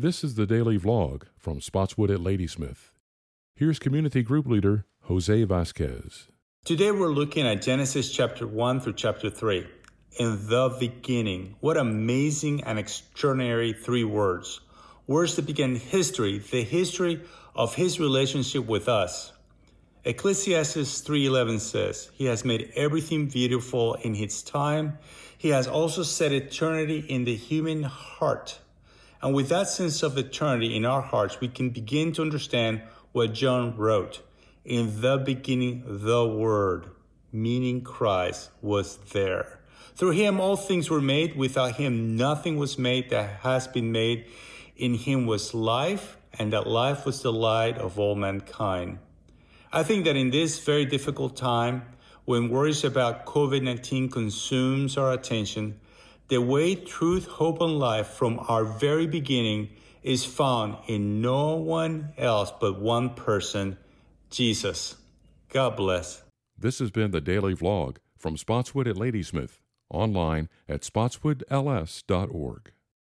This is the daily vlog from Spotswood at Ladysmith. Here's community group leader Jose Vasquez. Today we're looking at Genesis chapter 1 through chapter 3. In the beginning. What amazing and extraordinary three words. Words that begin history, the history of his relationship with us. Ecclesiastes 3:11 says, "He has made everything beautiful in his time. He has also set eternity in the human heart." And with that sense of eternity in our hearts, we can begin to understand what John wrote. In the beginning, the Word, meaning Christ, was there. Through him, all things were made. Without him, nothing was made that has been made. In him was life, and that life was the light of all mankind. I think that in this very difficult time, when worries about COVID 19 consumes our attention, the way truth, hope, and life from our very beginning is found in no one else but one person, Jesus. God bless. This has been the daily vlog from Spotswood at Ladysmith, online at spotswoodls.org.